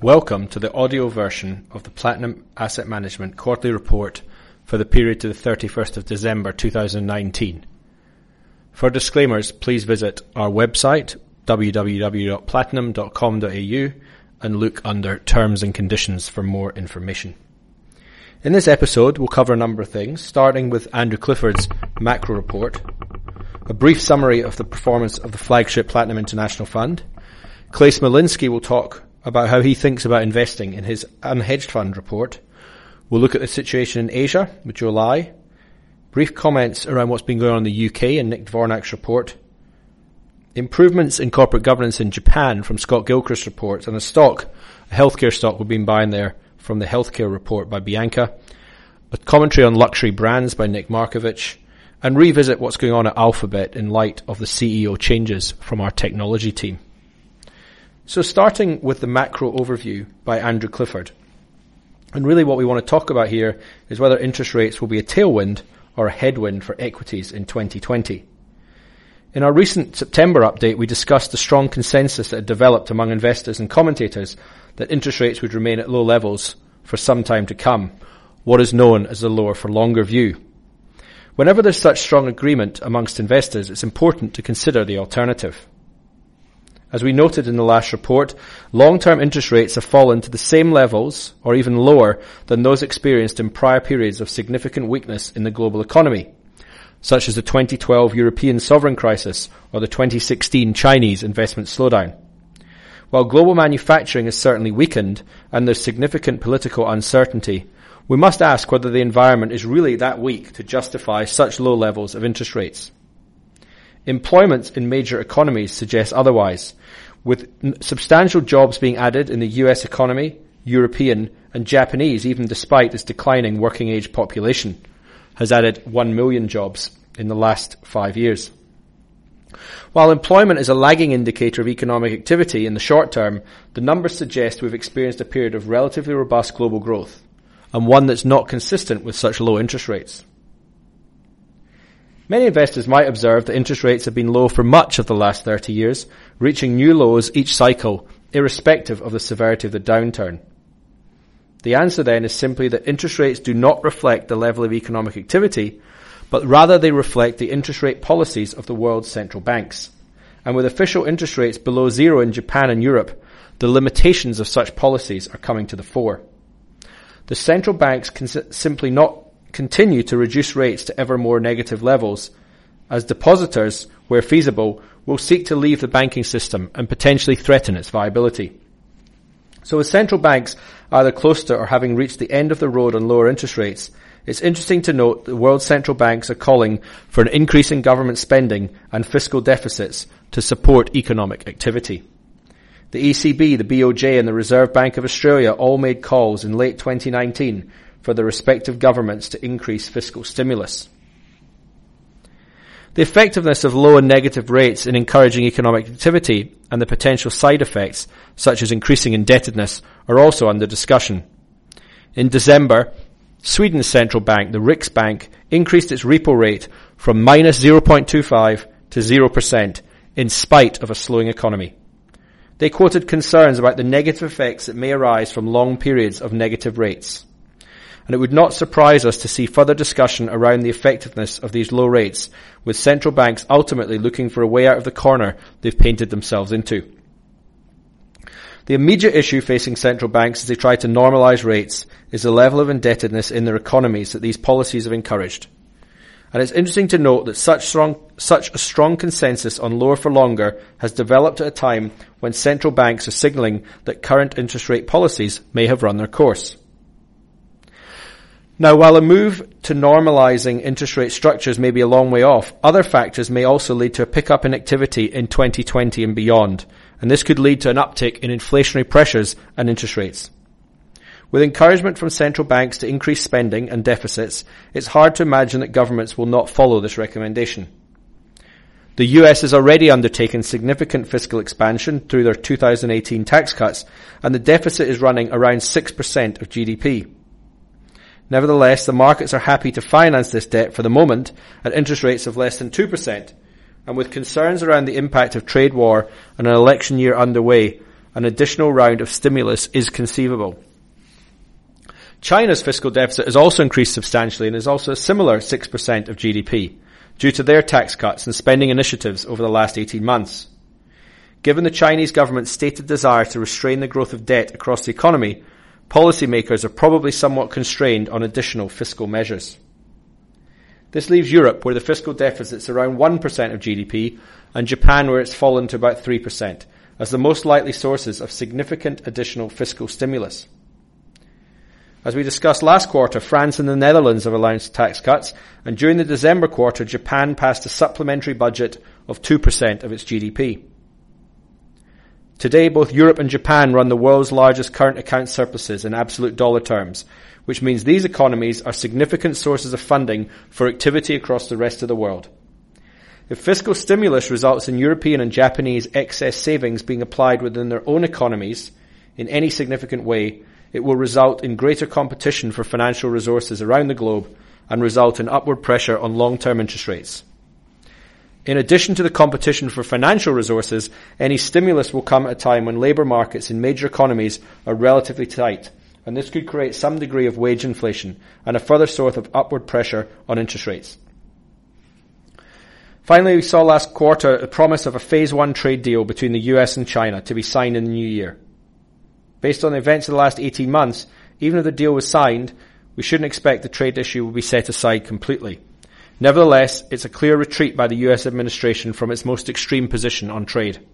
Welcome to the audio version of the Platinum Asset Management quarterly report for the period to the 31st of December 2019. For disclaimers, please visit our website www.platinum.com.au and look under terms and conditions for more information. In this episode, we'll cover a number of things, starting with Andrew Clifford's macro report, a brief summary of the performance of the flagship Platinum International Fund. Clay Smolinski will talk about how he thinks about investing in his unhedged fund report. We'll look at the situation in Asia with Lai, brief comments around what's been going on in the UK and Nick Dvornak's report, improvements in corporate governance in Japan from Scott Gilchrist's report, and a stock, a healthcare stock we've been buying there from the healthcare report by Bianca, a commentary on luxury brands by Nick Markovich, and revisit what's going on at Alphabet in light of the CEO changes from our technology team. So starting with the macro overview by Andrew Clifford. And really what we want to talk about here is whether interest rates will be a tailwind or a headwind for equities in 2020. In our recent September update, we discussed the strong consensus that had developed among investors and commentators that interest rates would remain at low levels for some time to come, what is known as the lower for longer view. Whenever there's such strong agreement amongst investors, it's important to consider the alternative. As we noted in the last report, long-term interest rates have fallen to the same levels or even lower than those experienced in prior periods of significant weakness in the global economy, such as the 2012 European sovereign crisis or the 2016 Chinese investment slowdown. While global manufacturing has certainly weakened and there's significant political uncertainty, we must ask whether the environment is really that weak to justify such low levels of interest rates. Employment in major economies suggests otherwise, with substantial jobs being added in the US economy, European, and Japanese, even despite its declining working age population, has added 1 million jobs in the last five years. While employment is a lagging indicator of economic activity in the short term, the numbers suggest we've experienced a period of relatively robust global growth, and one that's not consistent with such low interest rates. Many investors might observe that interest rates have been low for much of the last 30 years, reaching new lows each cycle, irrespective of the severity of the downturn. The answer then is simply that interest rates do not reflect the level of economic activity, but rather they reflect the interest rate policies of the world's central banks. And with official interest rates below zero in Japan and Europe, the limitations of such policies are coming to the fore. The central banks can simply not continue to reduce rates to ever more negative levels, as depositors, where feasible, will seek to leave the banking system and potentially threaten its viability. So with central banks either close to or having reached the end of the road on lower interest rates, it's interesting to note that world central banks are calling for an increase in government spending and fiscal deficits to support economic activity. The ECB, the BOJ and the Reserve Bank of Australia all made calls in late 2019 for the respective governments to increase fiscal stimulus. The effectiveness of low and negative rates in encouraging economic activity and the potential side effects, such as increasing indebtedness, are also under discussion. In December, Sweden's central bank, the Riksbank, increased its repo rate from minus 0.25 to 0% in spite of a slowing economy. They quoted concerns about the negative effects that may arise from long periods of negative rates and it would not surprise us to see further discussion around the effectiveness of these low rates, with central banks ultimately looking for a way out of the corner they've painted themselves into. The immediate issue facing central banks as they try to normalise rates is the level of indebtedness in their economies that these policies have encouraged. And it's interesting to note that such strong, such a strong consensus on lower for longer has developed at a time when central banks are signalling that current interest rate policies may have run their course. Now, while a move to normalizing interest rate structures may be a long way off, other factors may also lead to a pickup in activity in 2020 and beyond, and this could lead to an uptick in inflationary pressures and interest rates. With encouragement from central banks to increase spending and deficits, it's hard to imagine that governments will not follow this recommendation. The US has already undertaken significant fiscal expansion through their 2018 tax cuts, and the deficit is running around 6% of GDP. Nevertheless, the markets are happy to finance this debt for the moment at interest rates of less than 2%, and with concerns around the impact of trade war and an election year underway, an additional round of stimulus is conceivable. China's fiscal deficit has also increased substantially and is also a similar 6% of GDP due to their tax cuts and spending initiatives over the last 18 months. Given the Chinese government's stated desire to restrain the growth of debt across the economy, policymakers are probably somewhat constrained on additional fiscal measures. This leaves Europe, where the fiscal deficit is around 1% of GDP, and Japan, where it's fallen to about 3%, as the most likely sources of significant additional fiscal stimulus. As we discussed last quarter, France and the Netherlands have announced tax cuts, and during the December quarter, Japan passed a supplementary budget of 2% of its GDP. Today, both Europe and Japan run the world's largest current account surpluses in absolute dollar terms, which means these economies are significant sources of funding for activity across the rest of the world. If fiscal stimulus results in European and Japanese excess savings being applied within their own economies in any significant way, it will result in greater competition for financial resources around the globe and result in upward pressure on long-term interest rates. In addition to the competition for financial resources, any stimulus will come at a time when labour markets in major economies are relatively tight, and this could create some degree of wage inflation and a further source of upward pressure on interest rates. Finally, we saw last quarter the promise of a phase one trade deal between the US and China to be signed in the new year. Based on the events of the last 18 months, even if the deal was signed, we shouldn't expect the trade issue will be set aside completely. Nevertheless, it's a clear retreat by the US administration from its most extreme position on trade.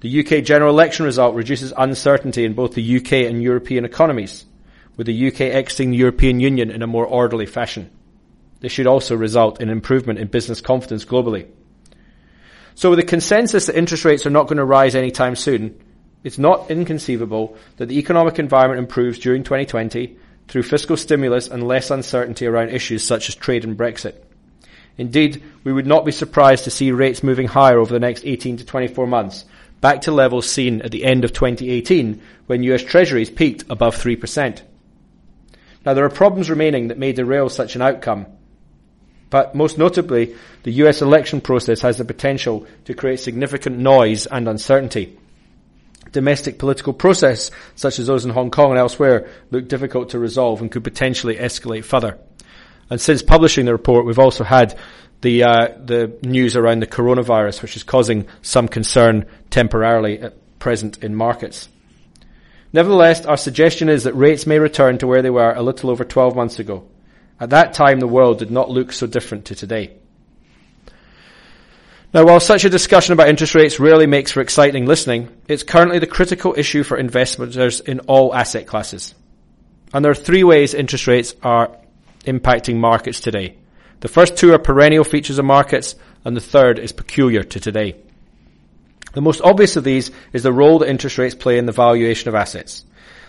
The UK general election result reduces uncertainty in both the UK and European economies, with the UK exiting the European Union in a more orderly fashion. This should also result in improvement in business confidence globally. So with the consensus that interest rates are not going to rise anytime soon, it's not inconceivable that the economic environment improves during 2020 through fiscal stimulus and less uncertainty around issues such as trade and Brexit. Indeed, we would not be surprised to see rates moving higher over the next 18 to 24 months, back to levels seen at the end of 2018 when US Treasuries peaked above 3%. Now there are problems remaining that may derail such an outcome, but most notably, the US election process has the potential to create significant noise and uncertainty domestic political process, such as those in Hong Kong and elsewhere, look difficult to resolve and could potentially escalate further. And since publishing the report, we've also had the uh, the news around the coronavirus, which is causing some concern temporarily at present in markets. Nevertheless, our suggestion is that rates may return to where they were a little over 12 months ago. At that time, the world did not look so different to today. Now, while such a discussion about interest rates rarely makes for exciting listening, it's currently the critical issue for investors in all asset classes. And there are three ways interest rates are impacting markets today. The first two are perennial features of markets, and the third is peculiar to today. The most obvious of these is the role that interest rates play in the valuation of assets.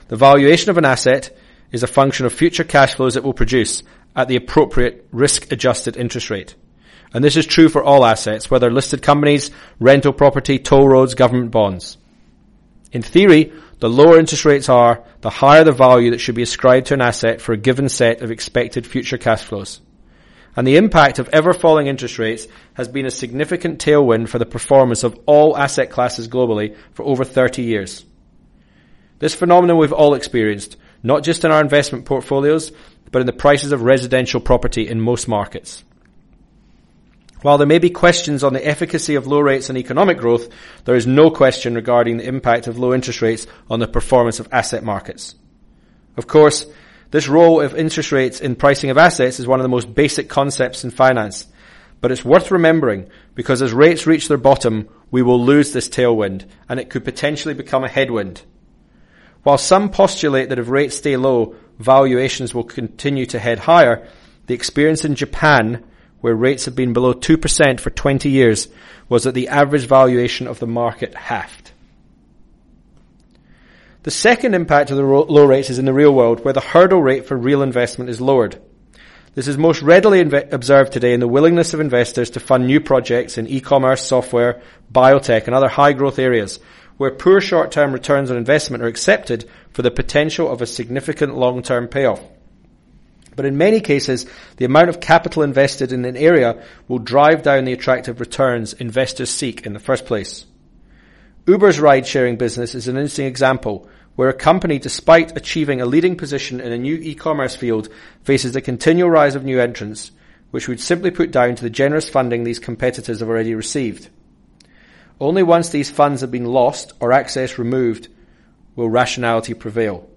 The valuation of an asset is a function of future cash flows it will produce at the appropriate risk adjusted interest rate. And this is true for all assets, whether listed companies, rental property, toll roads, government bonds. In theory, the lower interest rates are, the higher the value that should be ascribed to an asset for a given set of expected future cash flows. And the impact of ever falling interest rates has been a significant tailwind for the performance of all asset classes globally for over 30 years. This phenomenon we've all experienced, not just in our investment portfolios, but in the prices of residential property in most markets. While there may be questions on the efficacy of low rates on economic growth, there is no question regarding the impact of low interest rates on the performance of asset markets. Of course, this role of interest rates in pricing of assets is one of the most basic concepts in finance. But it's worth remembering because as rates reach their bottom, we will lose this tailwind and it could potentially become a headwind. While some postulate that if rates stay low, valuations will continue to head higher, the experience in Japan where rates have been below 2% for 20 years, was that the average valuation of the market halved. The second impact of the low rates is in the real world, where the hurdle rate for real investment is lowered. This is most readily inv- observed today in the willingness of investors to fund new projects in e-commerce, software, biotech, and other high growth areas, where poor short-term returns on investment are accepted for the potential of a significant long-term payoff. But in many cases, the amount of capital invested in an area will drive down the attractive returns investors seek in the first place. Uber's ride sharing business is an interesting example where a company, despite achieving a leading position in a new e-commerce field, faces a continual rise of new entrants, which would simply put down to the generous funding these competitors have already received. Only once these funds have been lost or access removed will rationality prevail.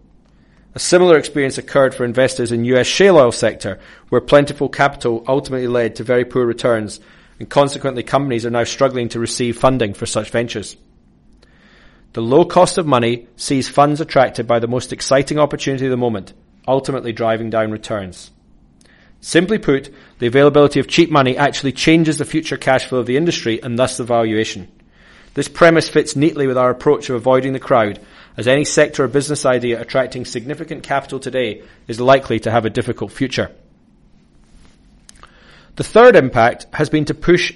A similar experience occurred for investors in US shale oil sector, where plentiful capital ultimately led to very poor returns, and consequently companies are now struggling to receive funding for such ventures. The low cost of money sees funds attracted by the most exciting opportunity of the moment, ultimately driving down returns. Simply put, the availability of cheap money actually changes the future cash flow of the industry and thus the valuation. This premise fits neatly with our approach of avoiding the crowd, as any sector or business idea attracting significant capital today is likely to have a difficult future. The third impact has been to push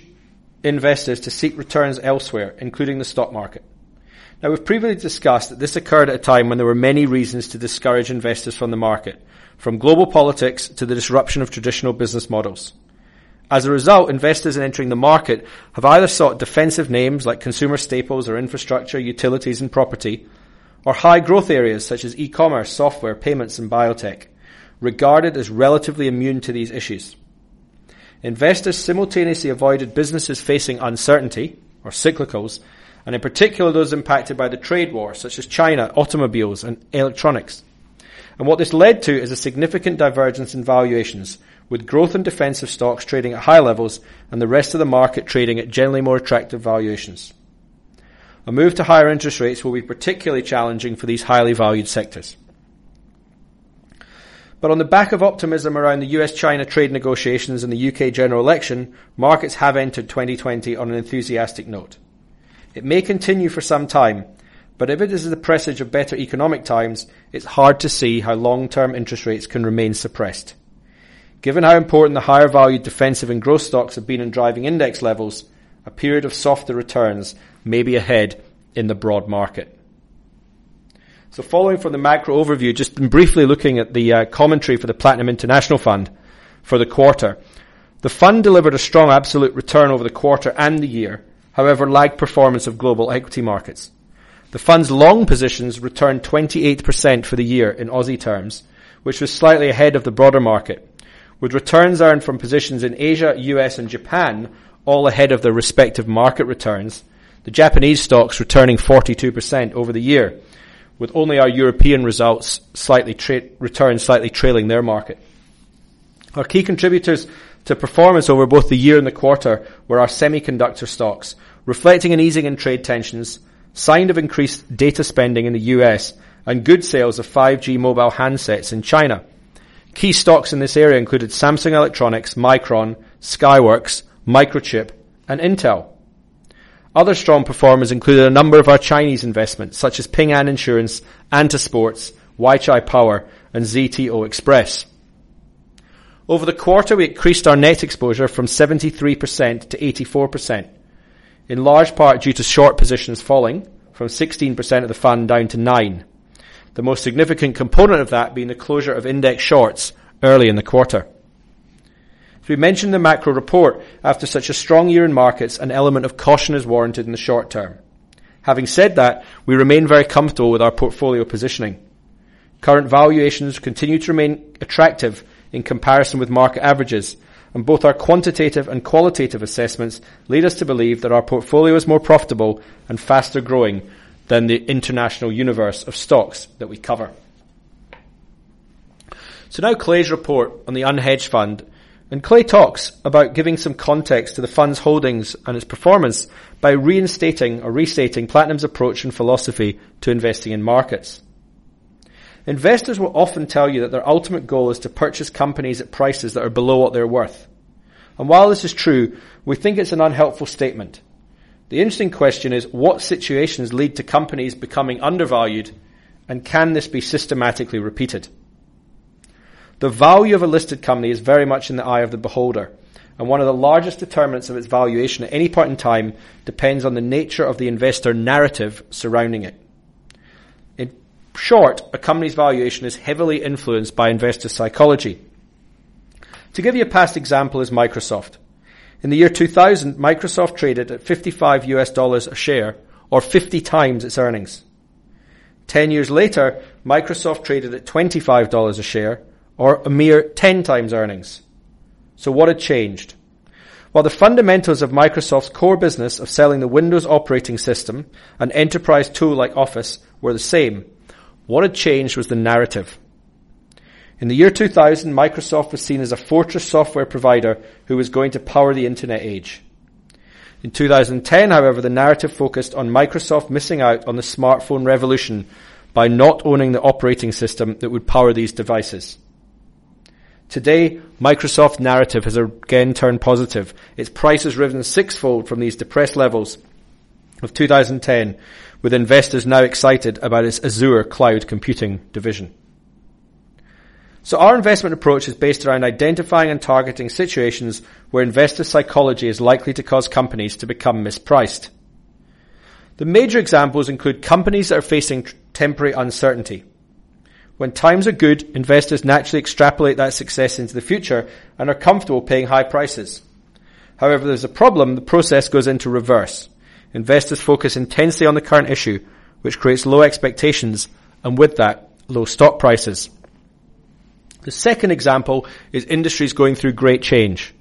investors to seek returns elsewhere, including the stock market. Now, we've previously discussed that this occurred at a time when there were many reasons to discourage investors from the market, from global politics to the disruption of traditional business models. As a result, investors in entering the market have either sought defensive names like consumer staples or infrastructure, utilities and property, or high growth areas such as e-commerce, software, payments and biotech, regarded as relatively immune to these issues. Investors simultaneously avoided businesses facing uncertainty, or cyclicals, and in particular those impacted by the trade war, such as China, automobiles, and electronics. And what this led to is a significant divergence in valuations, with growth and defensive stocks trading at high levels and the rest of the market trading at generally more attractive valuations. A move to higher interest rates will be particularly challenging for these highly valued sectors. But on the back of optimism around the US-China trade negotiations and the UK general election, markets have entered 2020 on an enthusiastic note. It may continue for some time, but if it is the presage of better economic times, it's hard to see how long-term interest rates can remain suppressed. Given how important the higher valued defensive and growth stocks have been in driving index levels, a period of softer returns may be ahead in the broad market. So following from the macro overview, just briefly looking at the uh, commentary for the Platinum International Fund for the quarter. The fund delivered a strong absolute return over the quarter and the year, however lagged performance of global equity markets. The fund's long positions returned 28% for the year in Aussie terms, which was slightly ahead of the broader market, with returns earned from positions in Asia, US and Japan all ahead of their respective market returns, the Japanese stocks returning 42% over the year, with only our European results slightly tra- slightly trailing their market. Our key contributors to performance over both the year and the quarter were our semiconductor stocks, reflecting an easing in trade tensions, sign of increased data spending in the US, and good sales of 5G mobile handsets in China. Key stocks in this area included Samsung Electronics, Micron, Skyworks, Microchip, and Intel. Other strong performers included a number of our Chinese investments, such as Ping An Insurance, Anta Sports, Weichai Power, and ZTO Express. Over the quarter, we increased our net exposure from 73% to 84%, in large part due to short positions falling from 16% of the fund down to 9 the most significant component of that being the closure of index shorts early in the quarter. As we mentioned in the macro report, after such a strong year in markets, an element of caution is warranted in the short term. Having said that, we remain very comfortable with our portfolio positioning. Current valuations continue to remain attractive in comparison with market averages, and both our quantitative and qualitative assessments lead us to believe that our portfolio is more profitable and faster growing than the international universe of stocks that we cover. So now Clay's report on the unhedged fund, and Clay talks about giving some context to the fund's holdings and its performance by reinstating or restating Platinum's approach and philosophy to investing in markets. Investors will often tell you that their ultimate goal is to purchase companies at prices that are below what they're worth. And while this is true, we think it's an unhelpful statement. The interesting question is what situations lead to companies becoming undervalued and can this be systematically repeated? The value of a listed company is very much in the eye of the beholder, and one of the largest determinants of its valuation at any point in time depends on the nature of the investor narrative surrounding it In short, a company's valuation is heavily influenced by investor psychology. To give you a past example is Microsoft. In the year 2000, Microsoft traded at 55 US dollars a share, or 50 times its earnings. Ten years later, Microsoft traded at $25 a share, or a mere 10 times earnings. So what had changed? While the fundamentals of Microsoft's core business of selling the Windows operating system, an enterprise tool like Office, were the same, what had changed was the narrative. In the year 2000, Microsoft was seen as a fortress software provider who was going to power the internet age. In 2010, however, the narrative focused on Microsoft missing out on the smartphone revolution by not owning the operating system that would power these devices. Today, Microsoft's narrative has again turned positive. Its price has risen sixfold from these depressed levels of 2010, with investors now excited about its Azure cloud computing division. So our investment approach is based around identifying and targeting situations where investor psychology is likely to cause companies to become mispriced. The major examples include companies that are facing temporary uncertainty. When times are good, investors naturally extrapolate that success into the future and are comfortable paying high prices. However, there's a problem, the process goes into reverse. Investors focus intensely on the current issue, which creates low expectations and with that, low stock prices. The second example is industries going through great change.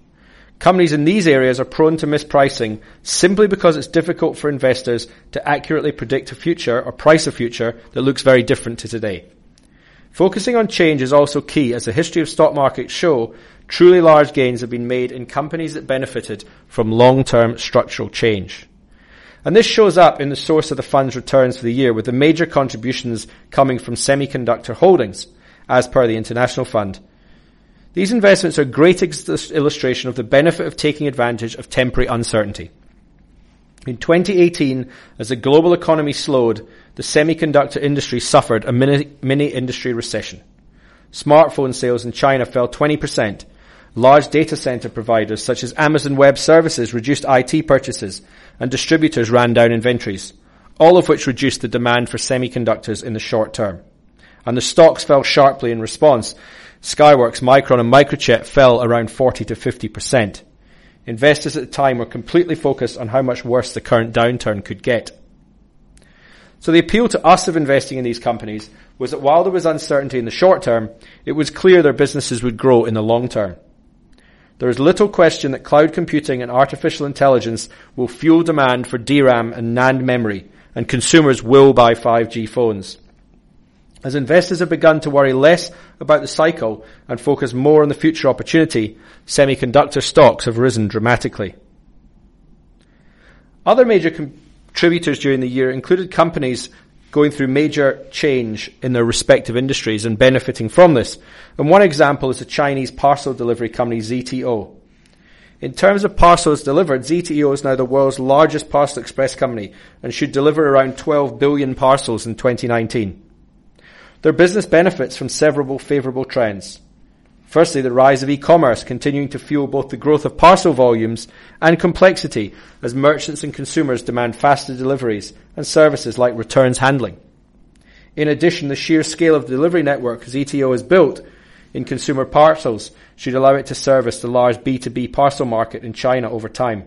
Companies in these areas are prone to mispricing simply because it's difficult for investors to accurately predict a future or price a future that looks very different to today. Focusing on change is also key as the history of stock markets show truly large gains have been made in companies that benefited from long-term structural change. And this shows up in the source of the fund's returns for the year with the major contributions coming from semiconductor holdings – as per the International Fund. These investments are a great illustration of the benefit of taking advantage of temporary uncertainty. In 2018, as the global economy slowed, the semiconductor industry suffered a mini, mini industry recession. Smartphone sales in China fell 20%. Large data center providers such as Amazon Web Services reduced IT purchases and distributors ran down inventories, all of which reduced the demand for semiconductors in the short term and the stocks fell sharply in response. Skyworks, Micron and Microchip fell around 40 to 50%. Investors at the time were completely focused on how much worse the current downturn could get. So the appeal to us of investing in these companies was that while there was uncertainty in the short term, it was clear their businesses would grow in the long term. There is little question that cloud computing and artificial intelligence will fuel demand for DRAM and NAND memory, and consumers will buy 5G phones. As investors have begun to worry less about the cycle and focus more on the future opportunity, semiconductor stocks have risen dramatically. Other major contributors during the year included companies going through major change in their respective industries and benefiting from this. And one example is the Chinese parcel delivery company ZTO. In terms of parcels delivered, ZTO is now the world's largest parcel express company and should deliver around 12 billion parcels in 2019. Their business benefits from several favorable trends. Firstly, the rise of e-commerce continuing to fuel both the growth of parcel volumes and complexity as merchants and consumers demand faster deliveries and services like returns handling. In addition, the sheer scale of the delivery network ZTO has built in consumer parcels should allow it to service the large B2B parcel market in China over time.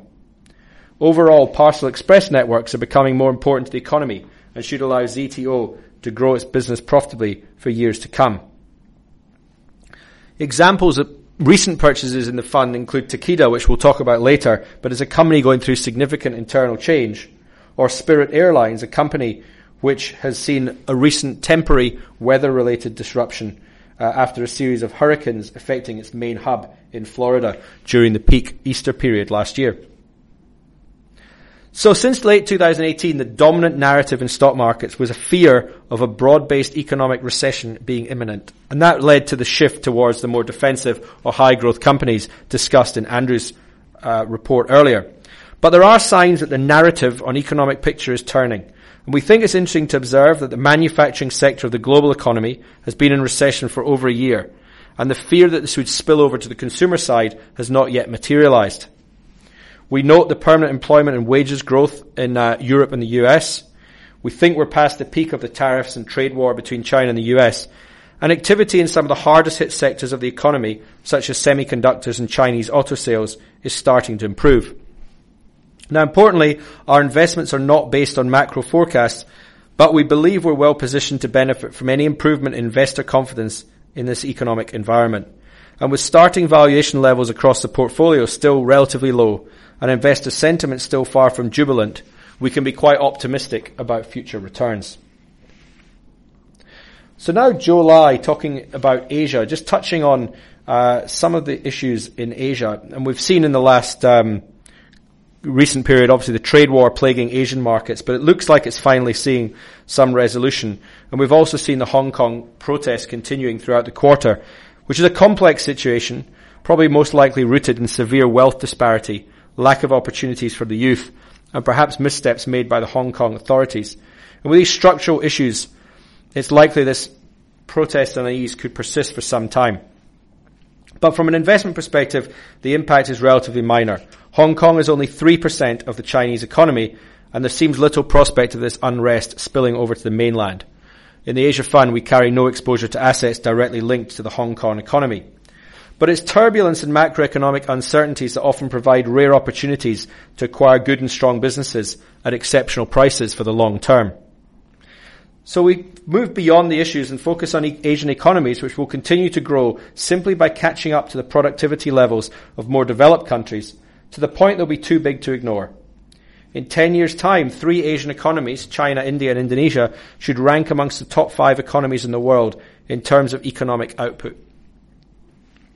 Overall, parcel express networks are becoming more important to the economy and should allow ZTO to grow its business profitably for years to come. Examples of recent purchases in the fund include Takeda, which we'll talk about later, but is a company going through significant internal change, or Spirit Airlines, a company which has seen a recent temporary weather-related disruption uh, after a series of hurricanes affecting its main hub in Florida during the peak Easter period last year. So since late 2018, the dominant narrative in stock markets was a fear of a broad-based economic recession being imminent. And that led to the shift towards the more defensive or high growth companies discussed in Andrew's uh, report earlier. But there are signs that the narrative on economic picture is turning. And we think it's interesting to observe that the manufacturing sector of the global economy has been in recession for over a year. And the fear that this would spill over to the consumer side has not yet materialized. We note the permanent employment and wages growth in uh, Europe and the US. We think we're past the peak of the tariffs and trade war between China and the US. And activity in some of the hardest hit sectors of the economy, such as semiconductors and Chinese auto sales, is starting to improve. Now importantly, our investments are not based on macro forecasts, but we believe we're well positioned to benefit from any improvement in investor confidence in this economic environment. And with starting valuation levels across the portfolio still relatively low and investor sentiment still far from jubilant, we can be quite optimistic about future returns. So now Joe Lai talking about Asia, just touching on uh, some of the issues in Asia, and we've seen in the last um, recent period, obviously the trade war plaguing Asian markets, but it looks like it's finally seeing some resolution. And we've also seen the Hong Kong protests continuing throughout the quarter, which is a complex situation, probably most likely rooted in severe wealth disparity, lack of opportunities for the youth, and perhaps missteps made by the Hong Kong authorities. And with these structural issues, it's likely this protest and unease could persist for some time. But from an investment perspective, the impact is relatively minor. Hong Kong is only 3% of the Chinese economy, and there seems little prospect of this unrest spilling over to the mainland. In the Asia Fund, we carry no exposure to assets directly linked to the Hong Kong economy. But it's turbulence and macroeconomic uncertainties that often provide rare opportunities to acquire good and strong businesses at exceptional prices for the long term. So we move beyond the issues and focus on Asian economies, which will continue to grow simply by catching up to the productivity levels of more developed countries to the point they'll be too big to ignore. In 10 years' time, three Asian economies, China, India, and Indonesia, should rank amongst the top five economies in the world in terms of economic output.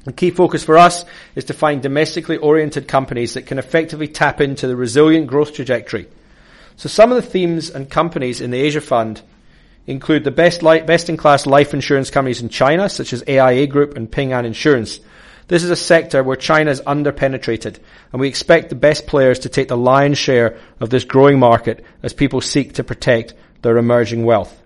The key focus for us is to find domestically oriented companies that can effectively tap into the resilient growth trajectory. So some of the themes and companies in the Asia Fund include the best, li- best in class life insurance companies in China, such as AIA Group and Ping An Insurance. This is a sector where China is underpenetrated, and we expect the best players to take the lion's share of this growing market as people seek to protect their emerging wealth.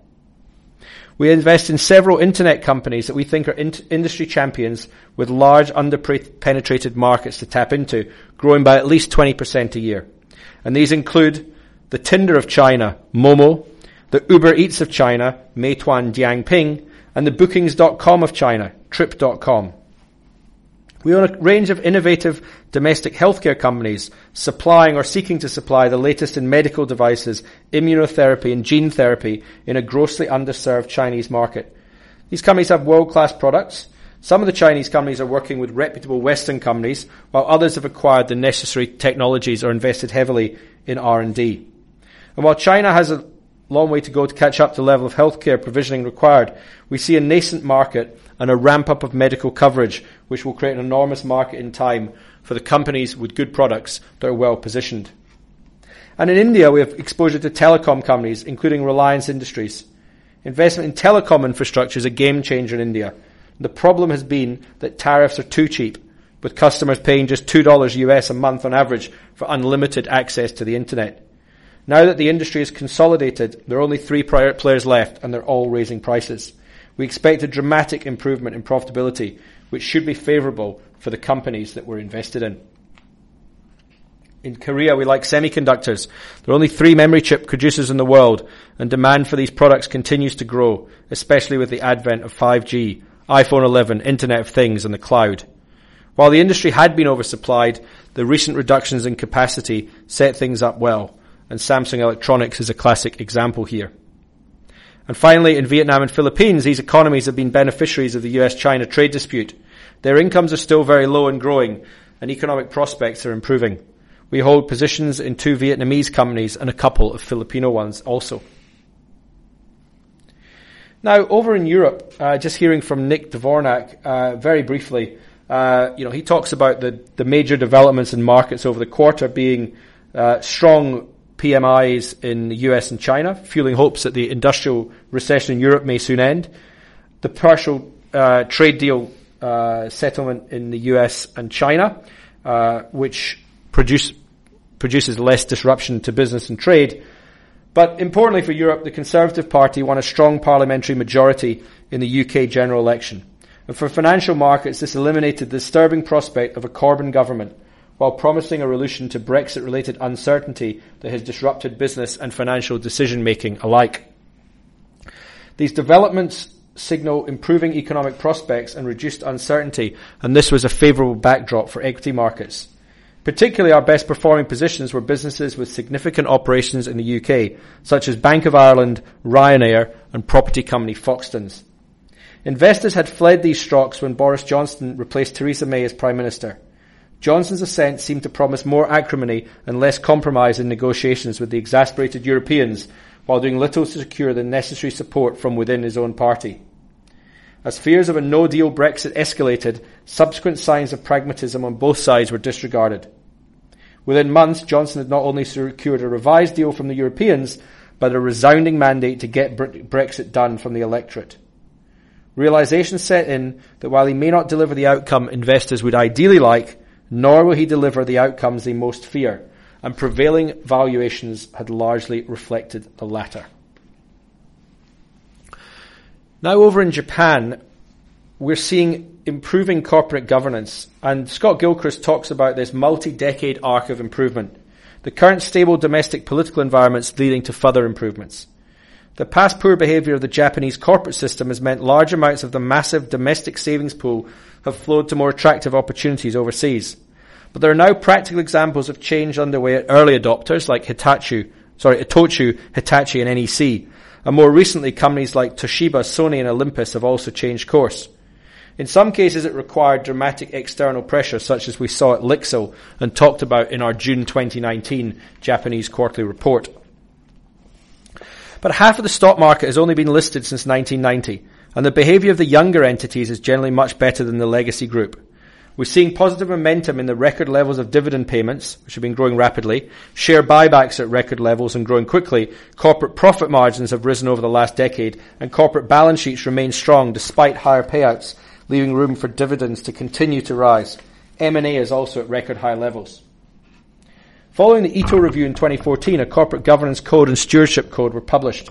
We invest in several internet companies that we think are in- industry champions with large underpenetrated markets to tap into, growing by at least 20% a year. And these include the Tinder of China, Momo, the Uber Eats of China, Meituan Dianping, and the Bookings.com of China, Trip.com. We own a range of innovative domestic healthcare companies supplying or seeking to supply the latest in medical devices, immunotherapy and gene therapy in a grossly underserved Chinese market. These companies have world-class products. Some of the Chinese companies are working with reputable Western companies, while others have acquired the necessary technologies or invested heavily in R&D. And while China has a long way to go to catch up to the level of healthcare provisioning required. We see a nascent market and a ramp up of medical coverage, which will create an enormous market in time for the companies with good products that are well positioned. And in India, we have exposure to telecom companies, including Reliance Industries. Investment in telecom infrastructure is a game changer in India. The problem has been that tariffs are too cheap, with customers paying just $2 US a month on average for unlimited access to the internet. Now that the industry is consolidated, there are only three players left and they're all raising prices. We expect a dramatic improvement in profitability, which should be favourable for the companies that we're invested in. In Korea, we like semiconductors. There are only three memory chip producers in the world, and demand for these products continues to grow, especially with the advent of 5G, iPhone 11, Internet of Things, and the cloud. While the industry had been oversupplied, the recent reductions in capacity set things up well and Samsung Electronics is a classic example here. And finally, in Vietnam and Philippines, these economies have been beneficiaries of the US-China trade dispute. Their incomes are still very low and growing, and economic prospects are improving. We hold positions in two Vietnamese companies and a couple of Filipino ones also. Now, over in Europe, uh, just hearing from Nick Dvornak uh, very briefly, uh, you know, he talks about the, the major developments in markets over the quarter being uh, strong PMIs in the US and China, fueling hopes that the industrial recession in Europe may soon end. The partial uh, trade deal uh, settlement in the US and China, uh, which produce, produces less disruption to business and trade. But importantly for Europe, the Conservative Party won a strong parliamentary majority in the UK general election. And for financial markets, this eliminated the disturbing prospect of a Corbyn government while promising a solution to Brexit related uncertainty that has disrupted business and financial decision making alike. These developments signal improving economic prospects and reduced uncertainty, and this was a favourable backdrop for equity markets. Particularly our best performing positions were businesses with significant operations in the UK, such as Bank of Ireland, Ryanair, and property company Foxtons. Investors had fled these stocks when Boris Johnson replaced Theresa May as Prime Minister. Johnson's ascent seemed to promise more acrimony and less compromise in negotiations with the exasperated Europeans, while doing little to secure the necessary support from within his own party. As fears of a no-deal Brexit escalated, subsequent signs of pragmatism on both sides were disregarded. Within months, Johnson had not only secured a revised deal from the Europeans, but a resounding mandate to get Brexit done from the electorate. Realization set in that while he may not deliver the outcome investors would ideally like, nor will he deliver the outcomes they most fear, and prevailing valuations had largely reflected the latter. Now over in Japan, we're seeing improving corporate governance, and Scott Gilchrist talks about this multi-decade arc of improvement. The current stable domestic political environments leading to further improvements. The past poor behaviour of the Japanese corporate system has meant large amounts of the massive domestic savings pool have flowed to more attractive opportunities overseas. But there are now practical examples of change underway at early adopters like Hitachi, sorry, Itochu, Hitachi and NEC. And more recently, companies like Toshiba, Sony and Olympus have also changed course. In some cases, it required dramatic external pressure, such as we saw at Lixil and talked about in our June 2019 Japanese quarterly report. But half of the stock market has only been listed since 1990, and the behaviour of the younger entities is generally much better than the legacy group. We're seeing positive momentum in the record levels of dividend payments, which have been growing rapidly, share buybacks at record levels and growing quickly, corporate profit margins have risen over the last decade, and corporate balance sheets remain strong despite higher payouts, leaving room for dividends to continue to rise. M&A is also at record high levels. Following the Ito review in 2014, a corporate governance code and stewardship code were published.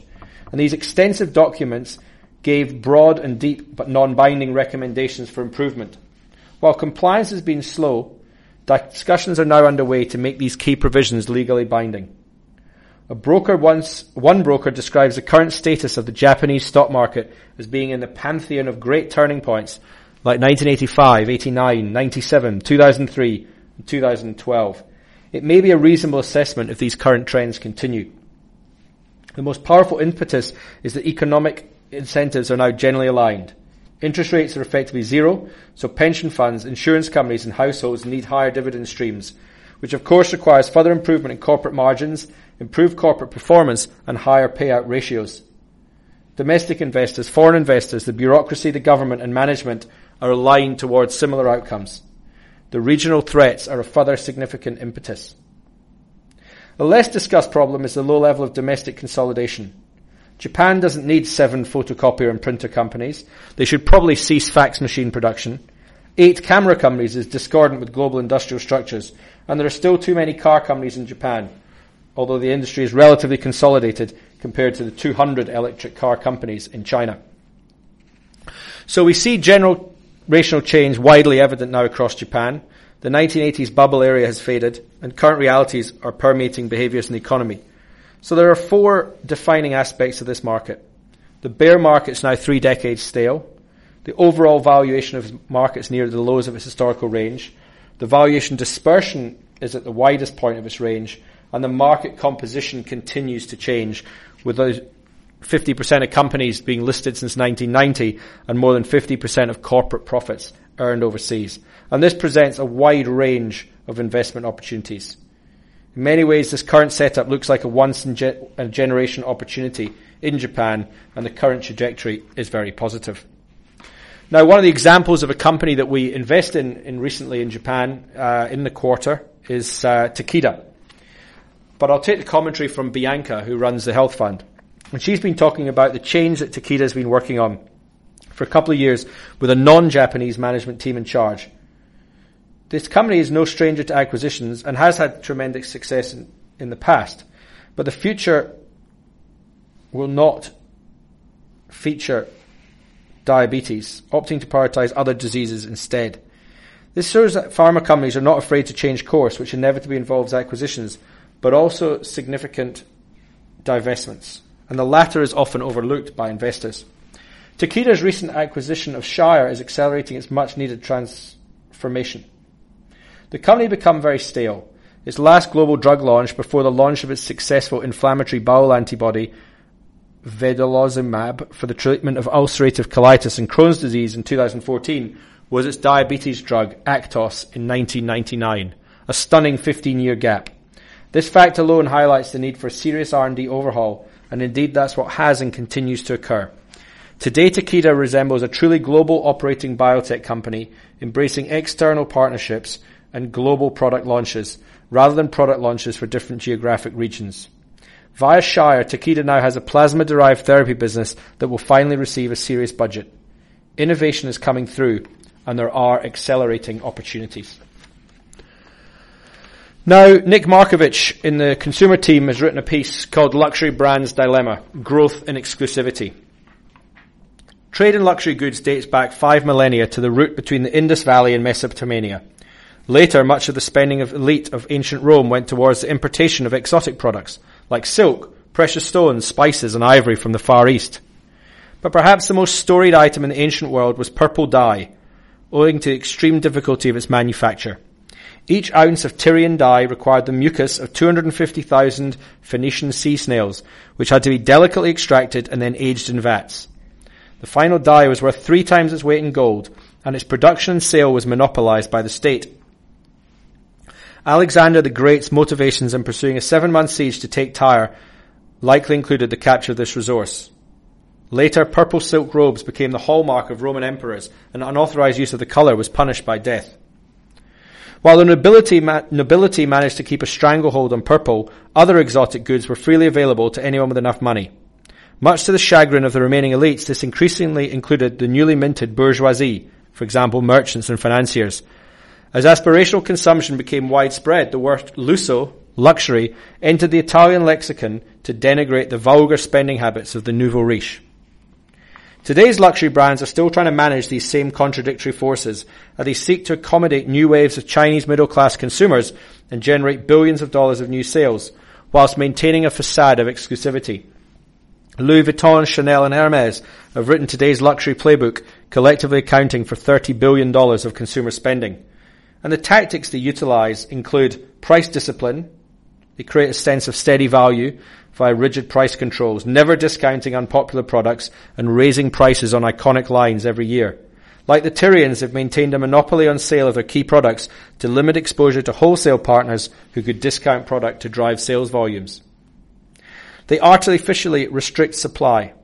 And these extensive documents gave broad and deep but non-binding recommendations for improvement. While compliance has been slow, discussions are now underway to make these key provisions legally binding. A broker once, one broker describes the current status of the Japanese stock market as being in the pantheon of great turning points like 1985, 89, 97, 2003, and 2012 it may be a reasonable assessment if these current trends continue. The most powerful impetus is that economic incentives are now generally aligned. Interest rates are effectively zero, so pension funds, insurance companies and households need higher dividend streams, which of course requires further improvement in corporate margins, improved corporate performance and higher payout ratios. Domestic investors, foreign investors, the bureaucracy, the government and management are aligned towards similar outcomes the regional threats are a further significant impetus. A less discussed problem is the low level of domestic consolidation. Japan doesn't need seven photocopier and printer companies. They should probably cease fax machine production. Eight camera companies is discordant with global industrial structures, and there are still too many car companies in Japan, although the industry is relatively consolidated compared to the 200 electric car companies in China. So we see general racial change widely evident now across Japan. The 1980s bubble area has faded, and current realities are permeating behaviours in the economy. So there are four defining aspects of this market. The bear market is now three decades stale. The overall valuation of markets near the lows of its historical range. The valuation dispersion is at the widest point of its range, and the market composition continues to change, with those 50% of companies being listed since 1990 and more than 50% of corporate profits earned overseas. And this presents a wide range of investment opportunities. In many ways, this current setup looks like a once in a generation opportunity in Japan, and the current trajectory is very positive. Now, one of the examples of a company that we invest in, in recently in Japan uh, in the quarter is uh, Takeda. But I'll take the commentary from Bianca, who runs the health fund. And she's been talking about the change that Takeda has been working on for a couple of years with a non-Japanese management team in charge. This company is no stranger to acquisitions and has had tremendous success in, in the past. But the future will not feature diabetes, opting to prioritize other diseases instead. This shows that pharma companies are not afraid to change course, which inevitably involves acquisitions, but also significant divestments and the latter is often overlooked by investors. Takeda's recent acquisition of Shire is accelerating its much needed transformation. The company had become very stale. Its last global drug launch before the launch of its successful inflammatory bowel antibody, vedolizumab, for the treatment of ulcerative colitis and Crohn's disease in 2014, was its diabetes drug, Actos, in 1999. A stunning 15-year gap. This fact alone highlights the need for a serious R&D overhaul, and indeed that's what has and continues to occur. Today, Takeda resembles a truly global operating biotech company, embracing external partnerships and global product launches, rather than product launches for different geographic regions. Via Shire, Takeda now has a plasma-derived therapy business that will finally receive a serious budget. Innovation is coming through, and there are accelerating opportunities. Now, Nick Markovich in the consumer team has written a piece called Luxury Brands Dilemma, Growth and Exclusivity. Trade in luxury goods dates back five millennia to the route between the Indus Valley and Mesopotamia. Later, much of the spending of elite of ancient Rome went towards the importation of exotic products, like silk, precious stones, spices, and ivory from the Far East. But perhaps the most storied item in the ancient world was purple dye, owing to the extreme difficulty of its manufacture. Each ounce of Tyrian dye required the mucus of 250,000 Phoenician sea snails, which had to be delicately extracted and then aged in vats. The final dye was worth three times its weight in gold, and its production and sale was monopolized by the state. Alexander the Great's motivations in pursuing a seven-month siege to take Tyre likely included the capture of this resource. Later, purple silk robes became the hallmark of Roman emperors, and unauthorized use of the color was punished by death. While the nobility, ma- nobility managed to keep a stranglehold on purple, other exotic goods were freely available to anyone with enough money. Much to the chagrin of the remaining elites, this increasingly included the newly minted bourgeoisie, for example, merchants and financiers. As aspirational consumption became widespread, the word lusso, luxury, entered the Italian lexicon to denigrate the vulgar spending habits of the nouveau riche. Today's luxury brands are still trying to manage these same contradictory forces as they seek to accommodate new waves of Chinese middle class consumers and generate billions of dollars of new sales, whilst maintaining a facade of exclusivity. Louis Vuitton, Chanel and Hermes have written today's luxury playbook, collectively accounting for $30 billion of consumer spending. And the tactics they utilize include price discipline, they create a sense of steady value via rigid price controls, never discounting unpopular products and raising prices on iconic lines every year. Like the Tyrians, they've maintained a monopoly on sale of their key products to limit exposure to wholesale partners who could discount product to drive sales volumes. They artificially restrict supply.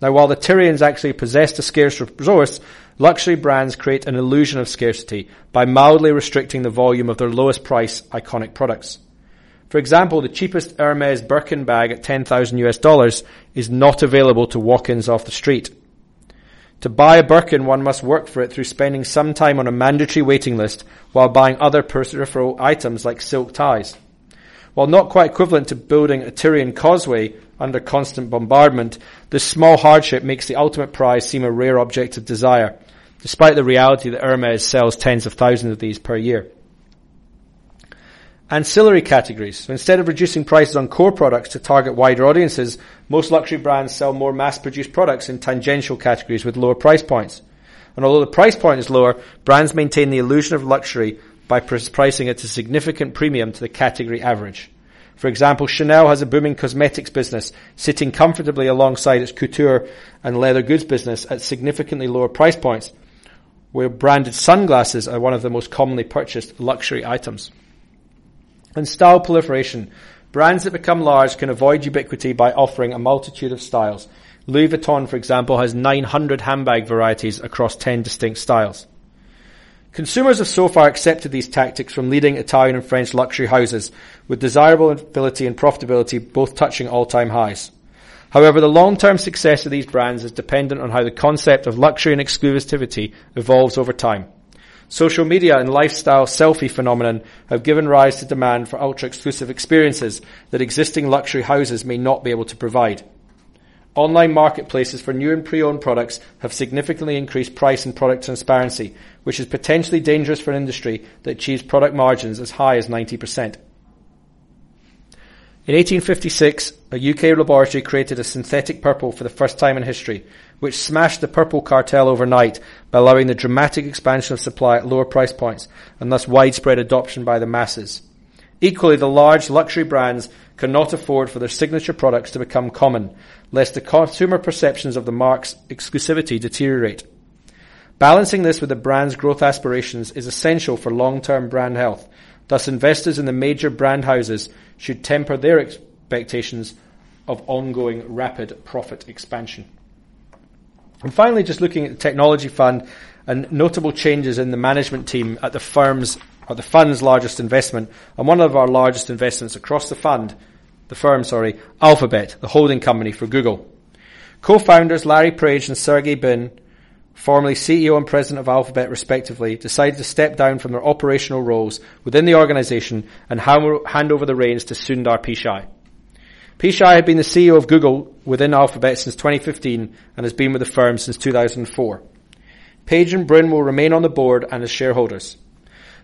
Now, while the Tyrians actually possessed a scarce resource, luxury brands create an illusion of scarcity by mildly restricting the volume of their lowest price iconic products. For example, the cheapest Hermes Birkin bag at 10,000 US dollars is not available to walk-ins off the street. To buy a Birkin, one must work for it through spending some time on a mandatory waiting list while buying other peripheral items like silk ties. While not quite equivalent to building a Tyrian causeway under constant bombardment, this small hardship makes the ultimate prize seem a rare object of desire, despite the reality that Hermes sells tens of thousands of these per year. Ancillary categories. So instead of reducing prices on core products to target wider audiences, most luxury brands sell more mass-produced products in tangential categories with lower price points. And although the price point is lower, brands maintain the illusion of luxury by pricing it to significant premium to the category average. For example, Chanel has a booming cosmetics business sitting comfortably alongside its couture and leather goods business at significantly lower price points, where branded sunglasses are one of the most commonly purchased luxury items. And style proliferation. Brands that become large can avoid ubiquity by offering a multitude of styles. Louis Vuitton, for example, has 900 handbag varieties across 10 distinct styles. Consumers have so far accepted these tactics from leading Italian and French luxury houses, with desirability and profitability both touching all-time highs. However, the long-term success of these brands is dependent on how the concept of luxury and exclusivity evolves over time. Social media and lifestyle selfie phenomenon have given rise to demand for ultra exclusive experiences that existing luxury houses may not be able to provide. Online marketplaces for new and pre-owned products have significantly increased price and product transparency, which is potentially dangerous for an industry that achieves product margins as high as 90%. In 1856, a UK laboratory created a synthetic purple for the first time in history, which smashed the purple cartel overnight by allowing the dramatic expansion of supply at lower price points and thus widespread adoption by the masses. Equally, the large luxury brands cannot afford for their signature products to become common, lest the consumer perceptions of the mark's exclusivity deteriorate. Balancing this with the brand's growth aspirations is essential for long-term brand health. Thus, investors in the major brand houses should temper their expectations of ongoing rapid profit expansion. And finally, just looking at the technology fund and notable changes in the management team at the firm's or the fund's largest investment and one of our largest investments across the fund, the firm, sorry, Alphabet, the holding company for Google. Co-founders Larry Page and Sergey Brin, formerly CEO and president of Alphabet respectively, decided to step down from their operational roles within the organization and hand over the reins to Sundar Pichai. Pichai had been the CEO of Google within Alphabet since 2015 and has been with the firm since 2004. Page and Brin will remain on the board and as shareholders.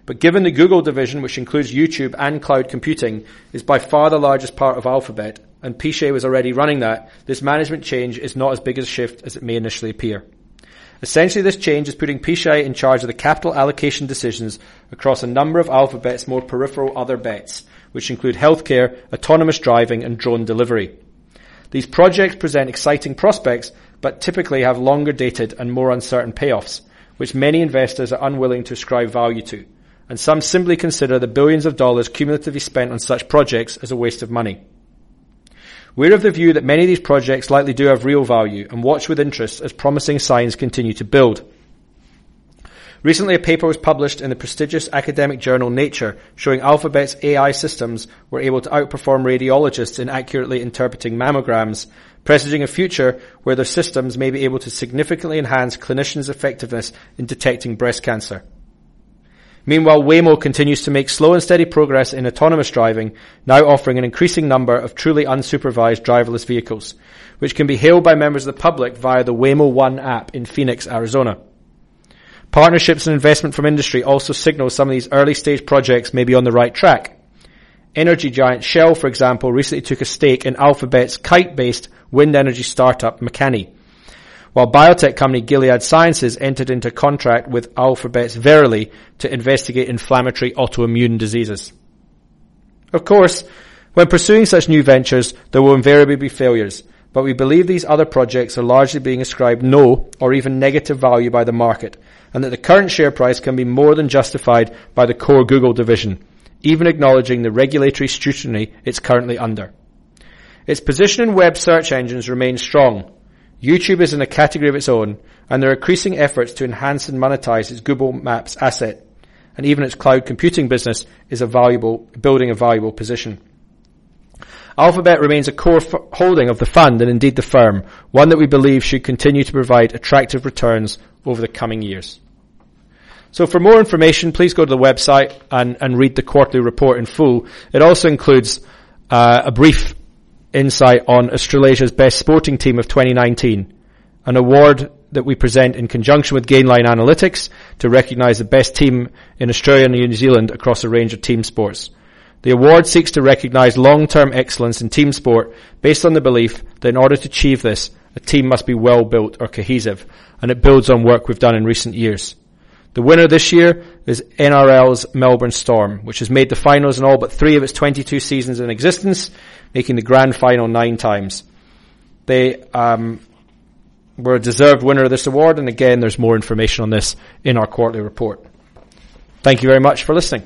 But given the Google division, which includes YouTube and cloud computing, is by far the largest part of Alphabet, and Pichai was already running that, this management change is not as big a shift as it may initially appear. Essentially, this change is putting Pichai in charge of the capital allocation decisions across a number of Alphabet's more peripheral other bets, which include healthcare, autonomous driving, and drone delivery. These projects present exciting prospects, but typically have longer dated and more uncertain payoffs, which many investors are unwilling to ascribe value to and some simply consider the billions of dollars cumulatively spent on such projects as a waste of money. We're of the view that many of these projects likely do have real value and watch with interest as promising signs continue to build. Recently, a paper was published in the prestigious academic journal Nature showing Alphabet's AI systems were able to outperform radiologists in accurately interpreting mammograms, presaging a future where their systems may be able to significantly enhance clinicians' effectiveness in detecting breast cancer. Meanwhile, Waymo continues to make slow and steady progress in autonomous driving, now offering an increasing number of truly unsupervised driverless vehicles, which can be hailed by members of the public via the Waymo One app in Phoenix, Arizona. Partnerships and investment from industry also signal some of these early stage projects may be on the right track. Energy giant Shell, for example, recently took a stake in Alphabet's kite-based wind energy startup Makani, while biotech company Gilead Sciences entered into contract with Alphabet's Verily to investigate inflammatory autoimmune diseases. Of course, when pursuing such new ventures, there will invariably be failures, but we believe these other projects are largely being ascribed no or even negative value by the market, and that the current share price can be more than justified by the core Google division, even acknowledging the regulatory scrutiny it's currently under. Its position in web search engines remains strong, YouTube is in a category of its own, and there are increasing efforts to enhance and monetize its Google Maps asset, and even its cloud computing business is a valuable, building a valuable position. Alphabet remains a core f- holding of the fund and indeed the firm, one that we believe should continue to provide attractive returns over the coming years. So for more information, please go to the website and, and read the quarterly report in full. It also includes uh, a brief insight on Australasia's best sporting team of 2019, an award that we present in conjunction with Gainline Analytics to recognise the best team in Australia and New Zealand across a range of team sports. The award seeks to recognise long-term excellence in team sport based on the belief that in order to achieve this, a team must be well built or cohesive, and it builds on work we've done in recent years. The winner this year is NRL's Melbourne Storm, which has made the finals in all but three of its 22 seasons in existence, making the grand final nine times. They um, were a deserved winner of this award, and again, there's more information on this in our quarterly report. Thank you very much for listening.